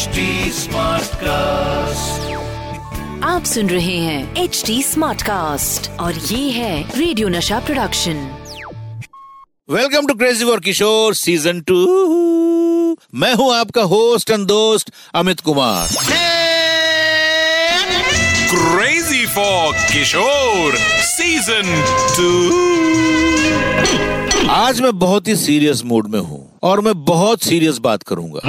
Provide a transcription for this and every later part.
HD cast आप सुन रहे हैं एच डी स्मार्ट कास्ट और ये है radio Nasha production welcome to crazy for Kishore season two मैं हूँ आपका होस्ट एंड दोस्त Amit Kumar. Crazy for Kishore Season 2 आज मैं बहुत ही सीरियस मूड में हूँ और मैं बहुत सीरियस बात करूँगा।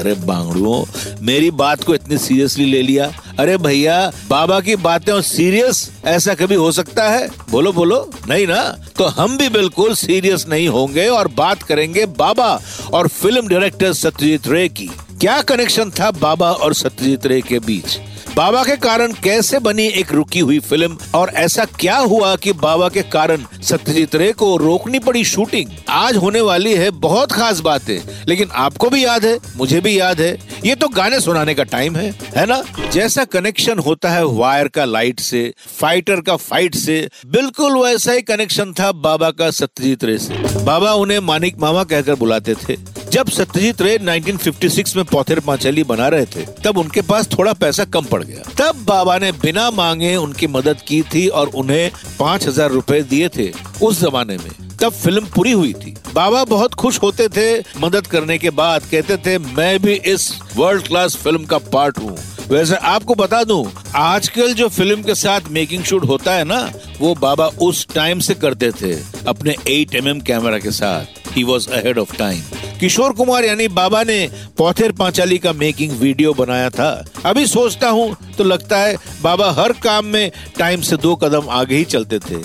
अरे बांगड़ुओ, मेरी बात को इतनी सीरियसली ले लिया। अरे भैया, बाबा की बातें और सीरियस ऐसा कभी हो सकता है? बोलो बोलो। नहीं ना? तो हम भी बिल्कुल सीरियस नहीं होंगे और बात करेंगे बाबा और फ़िल्म डायरेक्टर सत्यजीत रे की। क्या कनेक्शन था बाबा और सत्यजीत रे के बीच? बाबा के कारण कैसे बनी एक रुकी हुई फ़िल्म और ऐसा क्या हुआ कि बाबा के कारण सत्यजीत रे को रोकनी पड़ी शूटिंग आज होने वाली है बहुत खास बातें, लेकिन आपको भी याद है, मुझे भी याद है। ये तो गाने सुनाने का टाइम है है ना? जैसा कनेक्शन होता है वायर का लाइट से फाइटर का फाइट से, बिल्कुल वैसा ही कनेक्शन था बाबा का सत्यजीत रे से। बाबा उन्हें मानिक मामा कहकर बुलाते थे। जब सत्यजीत रे 1956 में पौथेर पांचाली बना रहे थे, तब उनके पास थोड़ा पैसा कम पड़ गया। तब बाबा ने बिना मांगे उनकी मदद की थी और उन्हें पाँच हज़ार रूपए दिए थे उस जमाने में। तब फ़िल्म पूरी हुई थी। बाबा बहुत खुश होते थे। मदद करने के बाद कहते थे, मैं भी इस वर्ल्ड क्लास फ़िल्म का पार्ट हूँ। वैसे आपको बता दूँ, आजकल जो फ़िल्म के साथ मेकिंग शूट होता है ना, वो बाबा उस टाइम से करते थे, अपने 8 एम mm कैमरा के साथ। He was ahead of time Kishore Kumar यानी बाबा ने पौथेर पांचाली का मेकिंग वीडियो बनाया था। अभी सोचता हूँ तो लगता है बाबा हर काम में टाइम से दो कदम आगे ही चलते थे।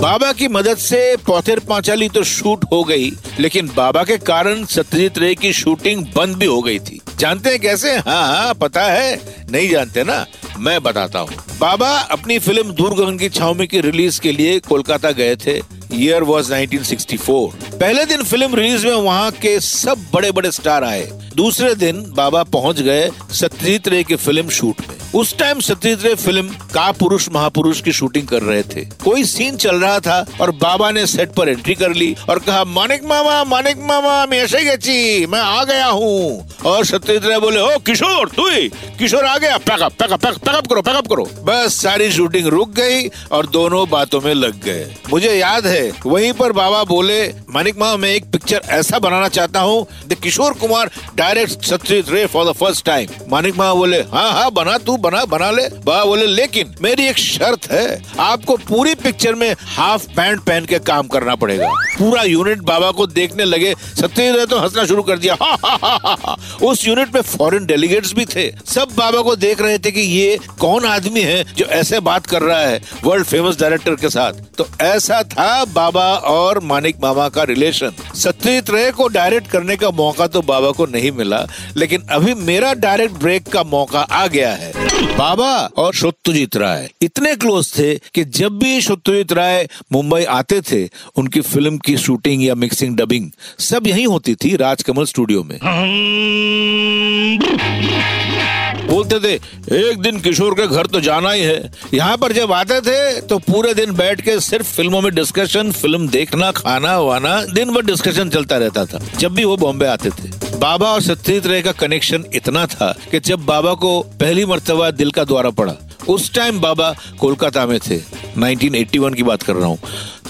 बाबा की मदद से पौथेर पांचाली तो शूट हो गई, लेकिन बाबा के कारण सत्यजीत रे की शूटिंग बंद भी हो गई थी। जानते हैं कैसे? हाँ हाँ पता है। नहीं जानते ना? मैं बताता हूँ। बाबा अपनी फ़िल्म दूरगगन की छावनी की रिलीज़ के लिए कोलकाता गए थे। ईयर वॉज़ 1964 पहले दिन फ़िल्म रिलीज़ में वहाँ के सब बड़े बड़े स्टार आए। दूसरे दिन बाबा पहुँच गए सत्यजीत रे की फ़िल्म शूट में। उस टाइम सत्यजीत रे फ़िल्म का पुरुष महापुरुष की शूटिंग कर रहे थे। कोई सीन चल रहा था और बाबा ने सेट पर एंट्री कर ली और कहा, मानिक मामा मानिक मामा, मैं ऐसे गची मैं आ गया हूँ। और सत्यजीत रे बोले ओ किशोर तू किशोर आ गया pack up pack up pack up करो पैकअप करो. बस सारी शूटिंग रुक गई और दोनों बातों में लग गए। मुझे याद है वहीं पर बाबा बोले मानिक मामा मैं एक पिक्चर ऐसा बनाना चाहता हूँ किशोर Kumar direct Satyajit Ray for the first time Manik मामा बोले हाँ हाँ बना तू बना बना ले। बाबा बोले लेकिन मेरी एक शर्त है आपको पूरी पिक्चर में हाफ़ पैंट पहन के काम करना पड़ेगा। पूरा यूनिट बाबा को देखने लगे सत्यजीत रे तो हंसना शुरू कर दिया हा, हा, हा, हा। उस यूनिट में फॉरेन डेलीगेट्स भी थे। सब बाबा को देख रहे थे कि ये कौन आदमी है जो ऐसे बात कर रहा है वर्ल्ड फ़ेमस डायरेक्टर के साथ। तो ऐसा था बाबा और मानिक मामा का रिलेशन सत्यजीत रे को डायरेक्ट करने का मौका तो बाबा को नहीं मिला, लेकिन अभी मेरा डायरेक्ट ब्रेक का मौका आ गया है। बाबा और सत्यजीत राय इतने क्लोज थे कि जब भी सत्यजीत राय मुंबई आते थे, उनकी फ़िल्म की शूटिंग या मिक्सिंग, डबिंग सब यहीं होती थी राजकमल स्टूडियो में। बोलते थे, एक दिन किशोर के घर तो जाना ही है। यहाँ पर जब आते थे तो पूरे दिन बैठ के सिर्फ़ फ़िल्मों में डिस्कशन फ़िल्म देखना, खाना, वाना, दिन भर डिस्कशन चलता रहता था, जब भी वो बॉम्बे आते थे। बाबा और सत्यजीत रे का कनेक्शन इतना था कि जब बाबा को पहली मरतबा दिल का द्वारा पड़ा, उस टाइम बाबा कोलकाता में थे। 1981 की बात कर रहा हूँ।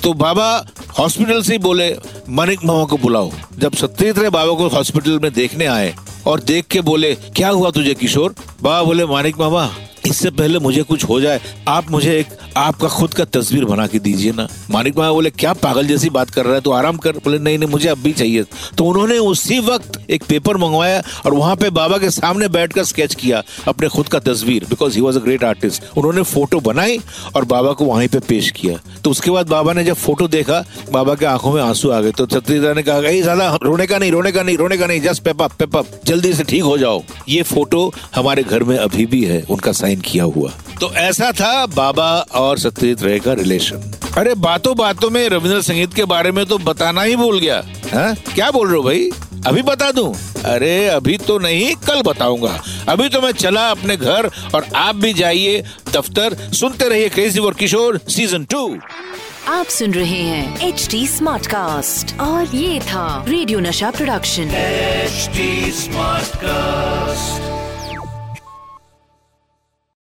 तो बाबा हॉस्पिटल से ही बोले, मनिक मामा को बुलाओ। जब सत्यजीत रे बाबा को हॉस्पिटल में देखने आए और देख के बोले, क्या हुआ तुझे किशोर? बाबा बोले, मानिक मामा इससे पहले मुझे कुछ हो जाए, आप मुझे एक, आपका खुद का तस्वीर बना के दीजिए ना। मानिक मामा बोले, क्या पागल जैसी बात कर रहा है तो आराम कर। बोले, नहीं नहीं, मुझे अब भी चाहिए। तो उन्होंने उसी वक्त एक पेपर मंगवाया और वहाँ पे बाबा के सामने बैठकर स्केच किया अपने खुद का तस्वीर because he was a great artist उन्होंने फ़ोटो बनाई और बाबा को वहीं पे पेश किया। तो उसके बाद बाबा ने जब फ़ोटो देखा, बाबा के आँखों में आँसू आ गए। तो सत्यजीत ने कहा ज़्यादा रोने का नहीं, रोने का नहीं, रोने का नहीं जस्ट पेपअप पेपअप जल्दी से ठीक हो जाओ। ये फ़ोटो हमारे घर में अभी भी है, उनका साइन किया हुआ। तो ऐसा था बाबा और सत्यजीत रे का रिलेशन। अरे बातों बातों में रविंद्र संगीत के बारे में तो बताना ही भूल गया। हा? क्या बोल रहे हो भाई? अभी बता दूँ? अरे अभी तो नहीं कल बताऊँगा। अभी तो मैं चला अपने घर और आप भी जाइए दफ्तर। सुनते रहिए crazy for Kishore season two आप सुन रहे हैं एच डी स्मार्ट कास्ट और ये था radio Nasha production H smart Smartcast.